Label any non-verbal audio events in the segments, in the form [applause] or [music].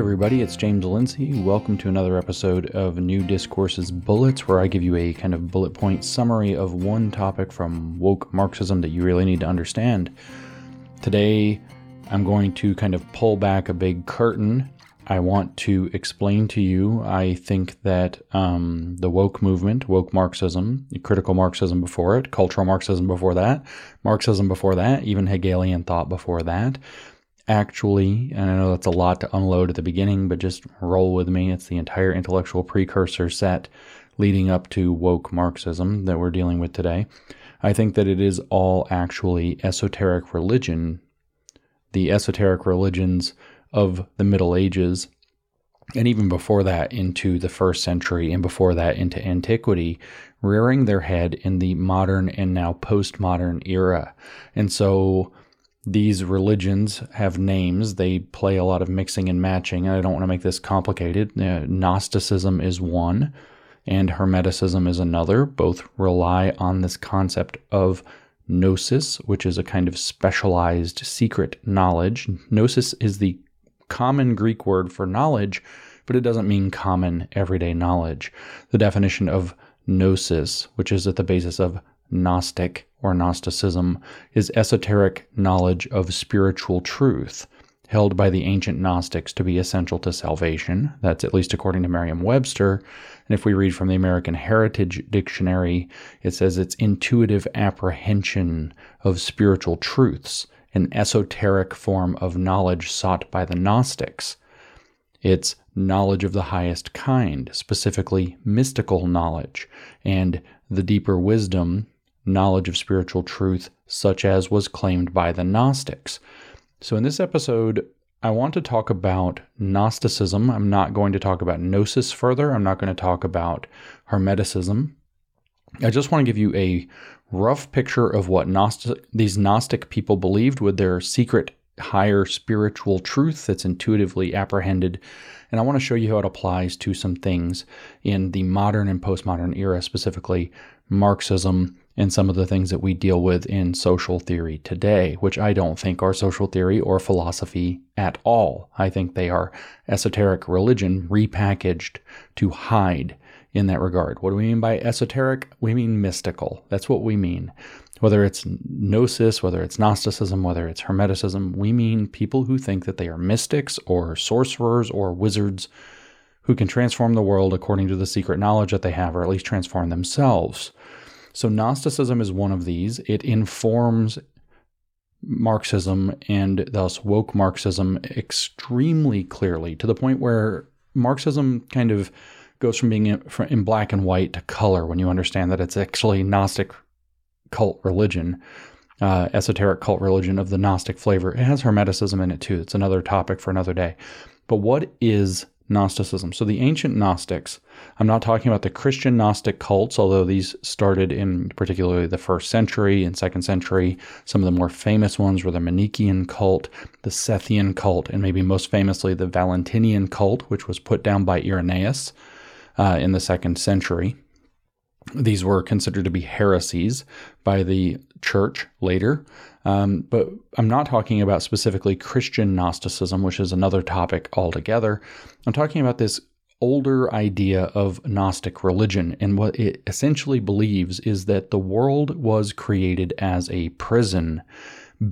everybody, it's James Lindsay. Welcome to another episode of New Discourses Bullets, where I give you a kind of bullet point summary of one topic from woke Marxism that you really need to understand. Today, I'm going to kind of pull back a big curtain. I want to explain to you, I think that um, the woke movement, woke Marxism, critical Marxism before it, cultural Marxism before that, Marxism before that, even Hegelian thought before that, actually, and I know that's a lot to unload at the beginning, but just roll with me. It's the entire intellectual precursor set leading up to woke Marxism that we're dealing with today. I think that it is all actually esoteric religion, the esoteric religions of the Middle Ages, and even before that into the first century, and before that into antiquity, rearing their head in the modern and now postmodern era. And so these religions have names. They play a lot of mixing and matching. And I don't want to make this complicated. Uh, Gnosticism is one, and Hermeticism is another. Both rely on this concept of gnosis, which is a kind of specialized secret knowledge. Gnosis is the common Greek word for knowledge, but it doesn't mean common everyday knowledge. The definition of gnosis, which is at the basis of Gnostic or Gnosticism is esoteric knowledge of spiritual truth, held by the ancient Gnostics to be essential to salvation. That's at least according to Merriam Webster. And if we read from the American Heritage Dictionary, it says it's intuitive apprehension of spiritual truths, an esoteric form of knowledge sought by the Gnostics. It's knowledge of the highest kind, specifically mystical knowledge, and the deeper wisdom knowledge of spiritual truth, such as was claimed by the Gnostics. So, in this episode, I want to talk about Gnosticism. I'm not going to talk about Gnosis further. I'm not going to talk about Hermeticism. I just want to give you a rough picture of what Gnostic, these Gnostic people believed with their secret higher spiritual truth that's intuitively apprehended. And I want to show you how it applies to some things in the modern and postmodern era, specifically Marxism and some of the things that we deal with in social theory today, which I don't think are social theory or philosophy at all. I think they are esoteric religion repackaged to hide in that regard. What do we mean by esoteric? We mean mystical. That's what we mean. Whether it's gnosis, whether it's Gnosticism, whether it's Hermeticism, we mean people who think that they are mystics or sorcerers or wizards who can transform the world according to the secret knowledge that they have, or at least transform themselves. So, Gnosticism is one of these. It informs Marxism and thus woke Marxism extremely clearly to the point where Marxism kind of goes from being in black and white to color when you understand that it's actually Gnostic cult religion, uh, esoteric cult religion of the Gnostic flavor. It has Hermeticism in it too. It's another topic for another day. But what is Gnosticism. So the ancient Gnostics, I'm not talking about the Christian Gnostic cults, although these started in particularly the first century and second century. Some of the more famous ones were the Manichaean cult, the Sethian cult, and maybe most famously the Valentinian cult, which was put down by Irenaeus uh, in the second century. These were considered to be heresies by the church later. Um, but I'm not talking about specifically Christian Gnosticism, which is another topic altogether. I'm talking about this older idea of Gnostic religion. And what it essentially believes is that the world was created as a prison.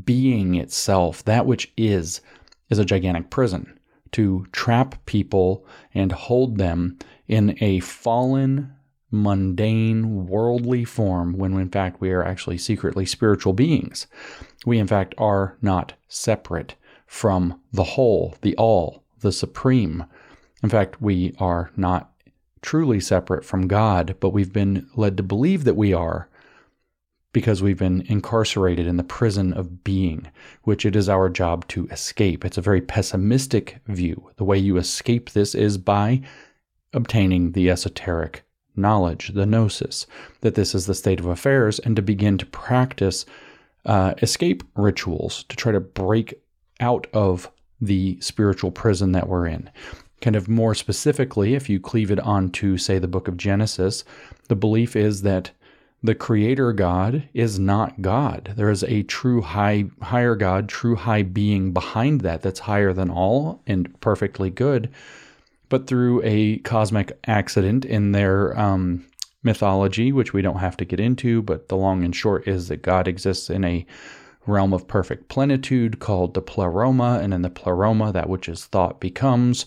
Being itself, that which is, is a gigantic prison to trap people and hold them in a fallen, mundane, worldly form when in fact we are actually secretly spiritual beings. We in fact are not separate from the whole, the all, the supreme. In fact, we are not truly separate from God, but we've been led to believe that we are because we've been incarcerated in the prison of being, which it is our job to escape. It's a very pessimistic view. The way you escape this is by obtaining the esoteric knowledge, the gnosis, that this is the state of affairs, and to begin to practice uh, escape rituals to try to break out of the spiritual prison that we're in. Kind of more specifically, if you cleave it onto, say, the book of Genesis, the belief is that the creator God is not God. There is a true high, higher God, true high being behind that that's higher than all and perfectly good. But through a cosmic accident in their um, mythology, which we don't have to get into, but the long and short is that God exists in a realm of perfect plenitude called the pleroma, and in the pleroma, that which is thought becomes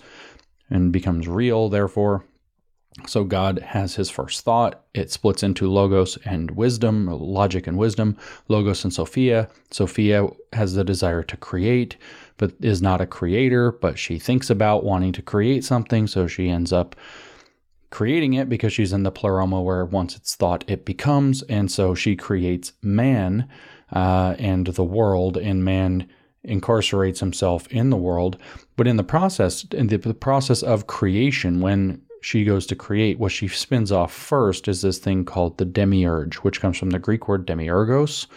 and becomes real, therefore. So God has his first thought. It splits into logos and wisdom, logic and wisdom, logos and Sophia. Sophia has the desire to create, but is not a creator, but she thinks about wanting to create something, so she ends up creating it because she's in the pleroma where once it's thought it becomes, and so she creates man uh, and the world, and man incarcerates himself in the world. But in the process, in the, the process of creation, when she goes to create, what she spins off first is this thing called the demiurge, which comes from the Greek word demiurgos.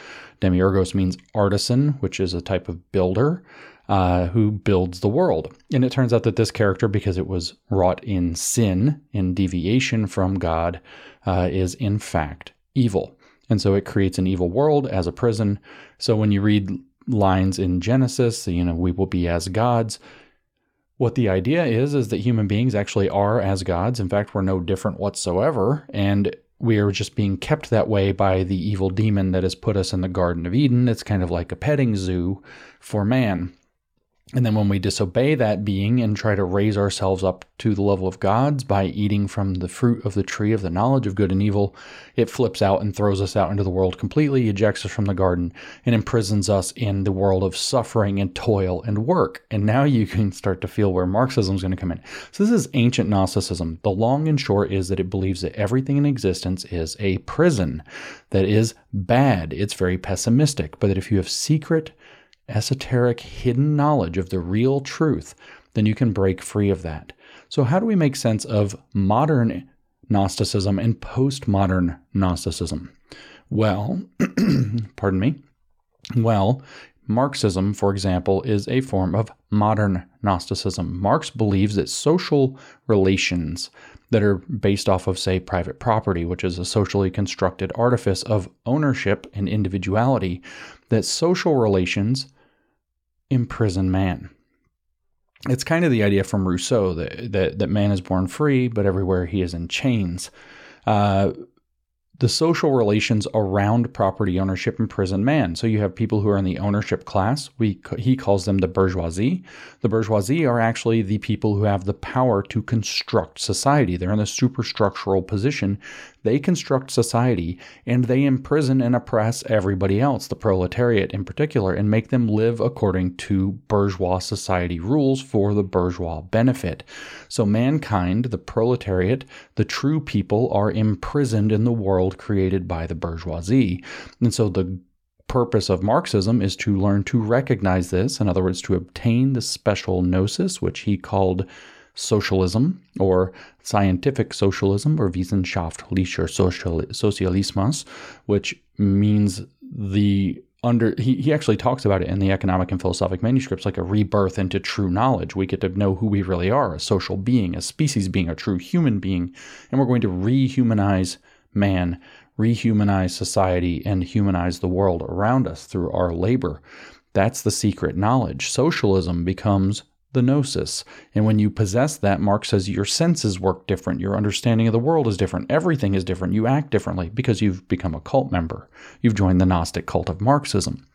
Demiurgos means artisan, which is a type of builder uh, who builds the world. And it turns out that this character, because it was wrought in sin, in deviation from God, uh, is in fact evil. And so it creates an evil world as a prison. So when you read lines in Genesis, you know, we will be as gods. What the idea is, is that human beings actually are as gods. In fact, we're no different whatsoever. And we are just being kept that way by the evil demon that has put us in the Garden of Eden. It's kind of like a petting zoo for man. And then when we disobey that being and try to raise ourselves up to the level of gods by eating from the fruit of the tree of the knowledge of good and evil, it flips out and throws us out into the world completely, ejects us from the garden, and imprisons us in the world of suffering and toil and work. And now you [laughs] can start to feel where Marxism is going to come in. So this is ancient Gnosticism. The long and short is that it believes that everything in existence is a prison that is bad. It's very pessimistic, but that if you have secret, esoteric, hidden knowledge of the real truth, then you can break free of that. So, how do we make sense of modern Gnosticism and postmodern Gnosticism? Well, [clears throat] pardon me. Well, Marxism, for example, is a form of modern Gnosticism. Marx believes that social relations that are based off of, say, private property, which is a socially constructed artifice of ownership and individuality, that social relations imprison man. It's kind of the idea from Rousseau that, that, that man is born free, but everywhere he is in chains. Uh, the social relations around property ownership imprison man. So you have people who are in the ownership class. We he calls them the bourgeoisie. The bourgeoisie are actually the people who have the power to construct society. They're in the superstructural position. They construct society and they imprison and oppress everybody else, the proletariat in particular, and make them live according to bourgeois society rules for the bourgeois benefit. So mankind, the proletariat, the true people are imprisoned in the world created by the bourgeoisie. And so the purpose of Marxism is to learn to recognize this, in other words, to obtain the special gnosis, which he called socialism or scientific socialism or wissenschaftlicher Sozialismus, which means the under he, he actually talks about it in the economic and philosophic manuscripts like a rebirth into true knowledge. We get to know who we really are a social being a species being a true human being and we're going to rehumanize man rehumanize society and humanize the world around us through our labor. That's the secret knowledge. Socialism becomes the gnosis. And when you possess that, Marx says your senses work different, your understanding of the world is different, everything is different, you act differently because you've become a cult member. You've joined the Gnostic cult of Marxism.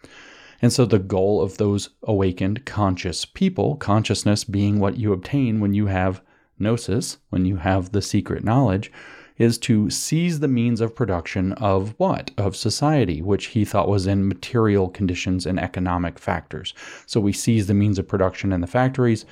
And so the goal of those awakened conscious people, consciousness being what you obtain when you have gnosis, when you have the secret knowledge, is to seize the means of production of what? Of society, which he thought was in material conditions and economic factors. So we seize the means of production in the factories.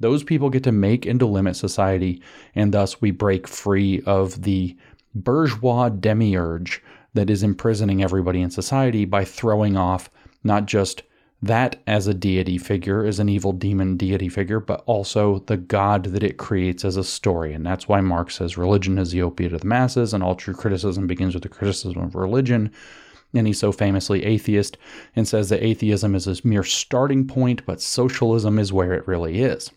Those people get to make and to limit society, and thus we break free of the bourgeois demiurge that is imprisoning everybody in society by throwing off not just that as a deity figure is an evil demon deity figure, but also the God that it creates as a story. And that's why Marx says religion is the opiate of the masses, and all true criticism begins with the criticism of religion. And he's so famously atheist and says that atheism is a mere starting point, but socialism is where it really is.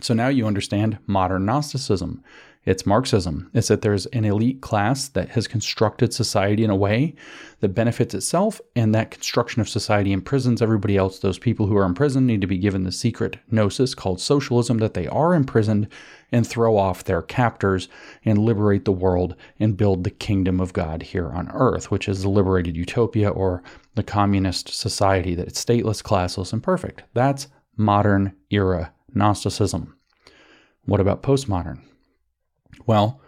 So now you understand modern Gnosticism. It's Marxism. It's that there's an elite class that has constructed society in a way that benefits itself, and that construction of society imprisons everybody else. Those people who are in prison need to be given the secret gnosis called socialism that they are imprisoned and throw off their captors and liberate the world and build the kingdom of God here on earth, which is the liberated utopia or the communist society that is stateless, classless, and perfect. That's modern era Gnosticism. What about postmodern? Well,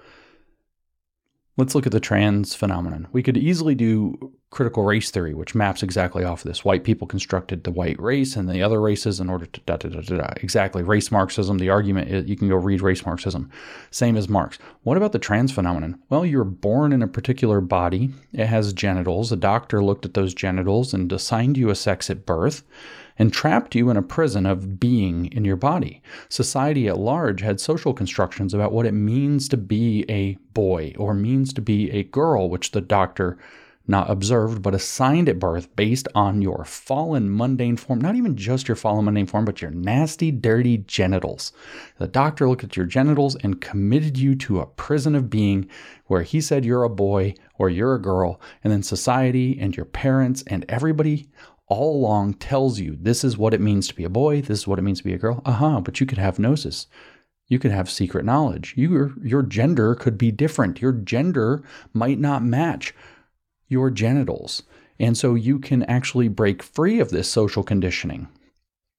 let's look at the trans phenomenon. We could easily do critical race theory, which maps exactly off this. White people constructed the white race and the other races in order to da da da da da. Exactly. Race Marxism, the argument is you can go read race Marxism. Same as Marx. What about the trans phenomenon? Well, you're born in a particular body, it has genitals. A doctor looked at those genitals and assigned you a sex at birth and trapped you in a prison of being in your body. Society at large had social constructions about what it means to be a boy or means to be a girl, which the doctor not observed, but assigned at birth based on your fallen mundane form, not even just your fallen mundane form, but your nasty, dirty genitals. The doctor looked at your genitals and committed you to a prison of being where he said you're a boy or you're a girl, and then society and your parents and everybody all along tells you this is what it means to be a boy, this is what it means to be a girl. Aha, uh-huh, but you could have gnosis. You could have secret knowledge. Your, your gender could be different. Your gender might not match your genitals. And so you can actually break free of this social conditioning.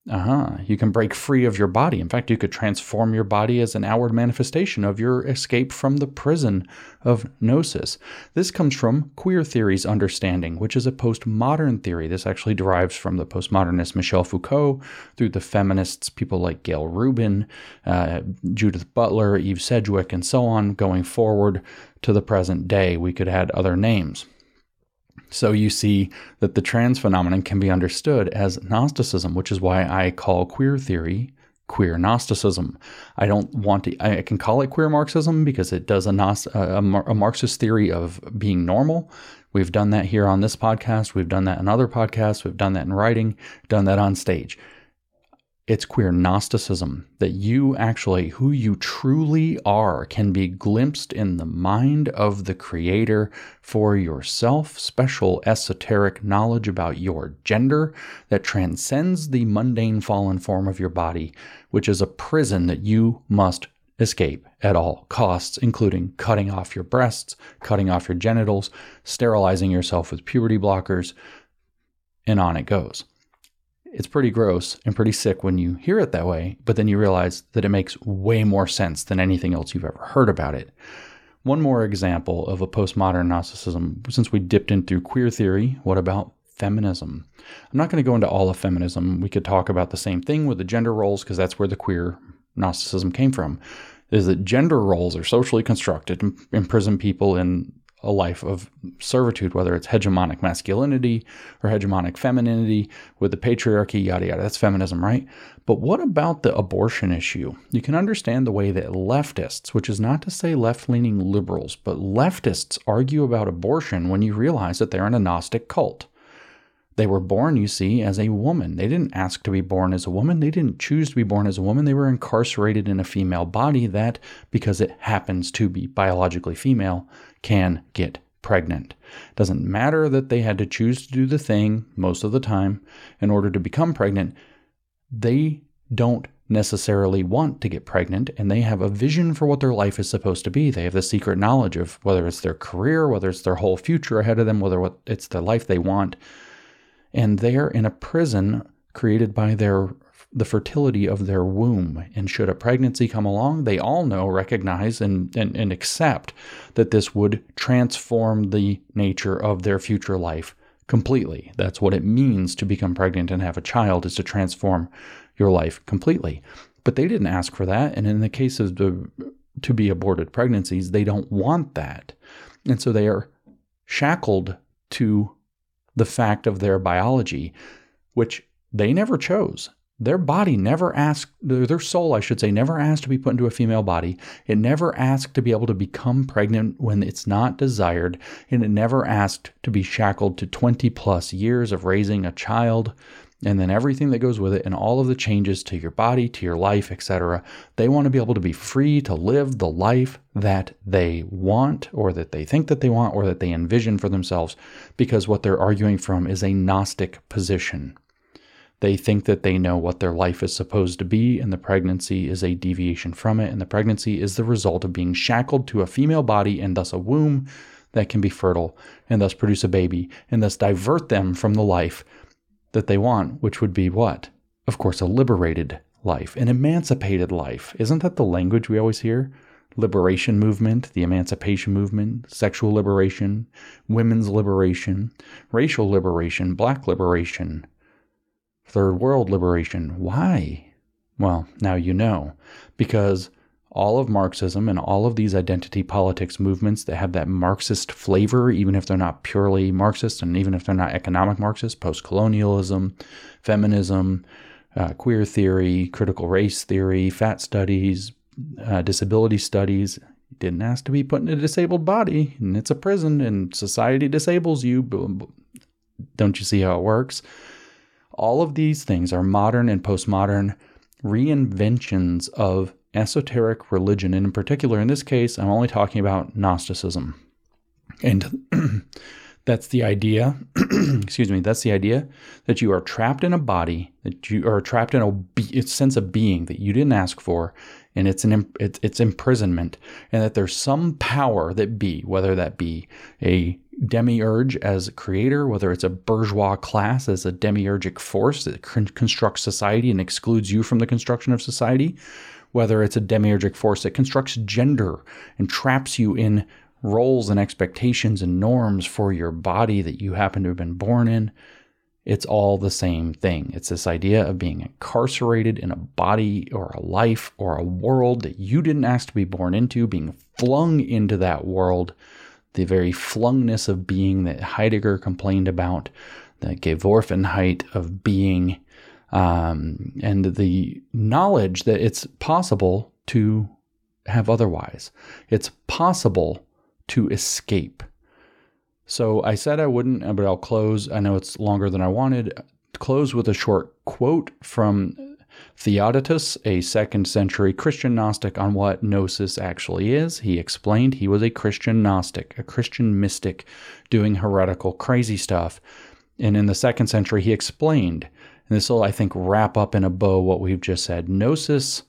Uh huh. You can break free of your body. In fact, you could transform your body as an outward manifestation of your escape from the prison of gnosis. This comes from queer theory's understanding, which is a postmodern theory. This actually derives from the postmodernist Michel Foucault through the feminists, people like Gayle Rubin, uh, Judith Butler, Eve Sedgwick, and so on, going forward to the present day. We could add other names. So you see that the trans phenomenon can be understood as Gnosticism, which is why I call queer theory queer Gnosticism. I don't want to, I can call it queer Marxism because it does a, a, a Marxist theory of being normal. We've done that here on this podcast. We've done that in other podcasts. We've done that in writing, done that on stage. It's queer Gnosticism that you actually, who you truly are, can be glimpsed in the mind of the Creator for yourself, special esoteric knowledge about your gender that transcends the mundane fallen form of your body, which is a prison that you must escape at all costs, including cutting off your breasts, cutting off your genitals, sterilizing yourself with puberty blockers, and on it goes. It's pretty gross and pretty sick when you hear it that way, but then you realize that it makes way more sense than anything else you've ever heard about it. One more example of a postmodern Gnosticism, since we dipped in through queer theory, what about feminism? I'm not going to go into all of feminism. We could talk about the same thing with the gender roles because that's where the queer Gnosticism came from. Is that gender roles are socially constructed and imprison people in a life of servitude, whether it's hegemonic masculinity or hegemonic femininity with the patriarchy, yada, yada. That's feminism, right? But what about the abortion issue? You can understand the way that leftists, which is not to say left leaning liberals, but leftists argue about abortion when you realize that they're in a Gnostic cult. They were born, you see, as a woman. They didn't ask to be born as a woman. They didn't choose to be born as a woman. They were incarcerated in a female body that, because it happens to be biologically female, can get pregnant. Doesn't matter that they had to choose to do the thing most of the time in order to become pregnant. They don't necessarily want to get pregnant and they have a vision for what their life is supposed to be. They have the secret knowledge of whether it's their career, whether it's their whole future ahead of them, whether it's the life they want. And they're in a prison created by their the fertility of their womb. And should a pregnancy come along, they all know, recognize, and, and, and accept that this would transform the nature of their future life completely. That's what it means to become pregnant and have a child, is to transform your life completely. But they didn't ask for that. And in the case of the to be aborted pregnancies, they don't want that. And so they are shackled to the fact of their biology, which they never chose. Their body never asked, their soul, I should say, never asked to be put into a female body. It never asked to be able to become pregnant when it's not desired. And it never asked to be shackled to 20 plus years of raising a child and then everything that goes with it and all of the changes to your body, to your life, etc. They want to be able to be free to live the life that they want or that they think that they want or that they envision for themselves because what they're arguing from is a gnostic position. They think that they know what their life is supposed to be, and the pregnancy is a deviation from it, and the pregnancy is the result of being shackled to a female body and thus a womb that can be fertile and thus produce a baby and thus divert them from the life that they want, which would be what? Of course, a liberated life, an emancipated life. Isn't that the language we always hear? Liberation movement, the emancipation movement, sexual liberation, women's liberation, racial liberation, black liberation, third world liberation. Why? Well, now you know. Because all of Marxism and all of these identity politics movements that have that Marxist flavor, even if they're not purely Marxist and even if they're not economic Marxist, post colonialism, feminism, uh, queer theory, critical race theory, fat studies, uh, disability studies. Didn't ask to be put in a disabled body, and it's a prison, and society disables you. Don't you see how it works? All of these things are modern and postmodern reinventions of esoteric religion. And in particular, in this case, I'm only talking about Gnosticism. And [clears throat] that's the idea, [clears throat] excuse me, that's the idea that you are trapped in a body, that you are trapped in a, be- sense of being that you didn't ask for, and it's an it's, it's imprisonment, and that there's some power that be, whether that be a demiurge as creator, whether it's a bourgeois class as a demiurgic force that constructs society and excludes you from the construction of society, whether it's a demiurgic force that constructs gender and traps you in roles and expectations and norms for your body that you happen to have been born in. It's all the same thing. It's this idea of being incarcerated in a body or a life or a world that you didn't ask to be born into, being flung into that world, the very flungness of being that Heidegger complained about, the Geworfenheit of being um, and the knowledge that it's possible to have otherwise. It's possible to escape. So I said I wouldn't, but I'll close. I know it's longer than I wanted. Close with a short quote from Theodotus, a second century Christian Gnostic, on what Gnosis actually is. He explained he was a Christian Gnostic, a Christian mystic doing heretical, crazy stuff. And in the second century, he explained and this will, I think, wrap up in a bow what we've just said. Gnosis,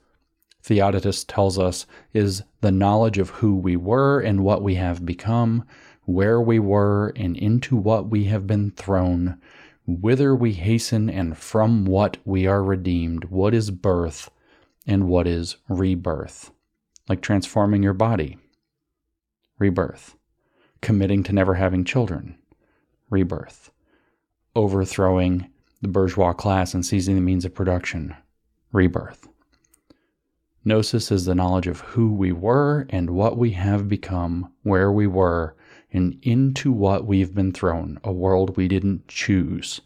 Theodotus tells us, is the knowledge of who we were and what we have become, where we were and into what we have been thrown, whither we hasten and from what we are redeemed, what is birth and what is rebirth. Like transforming your body, rebirth, committing to never having children, rebirth, overthrowing the bourgeois class and seizing the means of production, rebirth. Gnosis is the knowledge of who we were and what we have become, where we were, and into what we've been thrown, a world we didn't choose,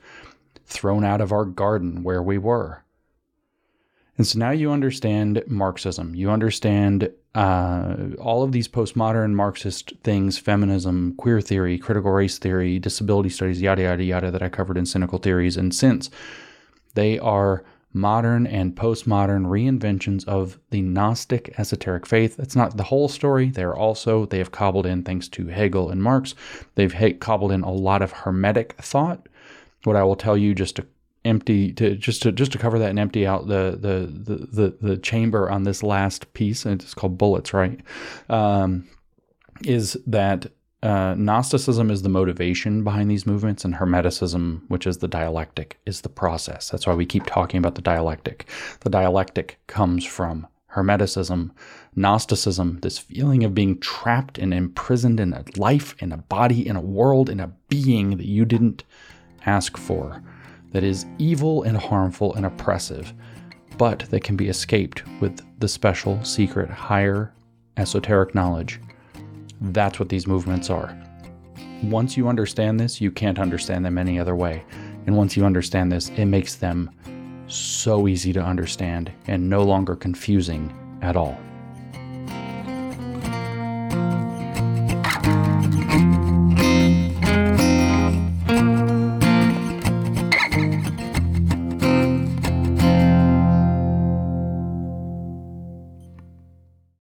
thrown out of our garden where we were. And so now you understand Marxism. You understand uh, all of these postmodern Marxist things feminism, queer theory, critical race theory, disability studies, yada, yada, yada, that I covered in Cynical Theories. And since they are modern and postmodern reinventions of the Gnostic esoteric faith. That's not the whole story. They're also, they have cobbled in, thanks to Hegel and Marx, they've cobbled in a lot of Hermetic thought. What I will tell you just to empty to just to just to cover that and empty out the the the the, the chamber on this last piece and it's called bullets right um, is that uh, Gnosticism is the motivation behind these movements, and Hermeticism, which is the dialectic, is the process. That's why we keep talking about the dialectic. The dialectic comes from Hermeticism, Gnosticism, this feeling of being trapped and imprisoned in a life, in a body, in a world, in a being that you didn't ask for that is evil and harmful and oppressive, but that can be escaped with the special, secret, higher, esoteric knowledge. That's what these movements are. Once you understand this, you can't understand them any other way. And once you understand this, it makes them so easy to understand and no longer confusing at all.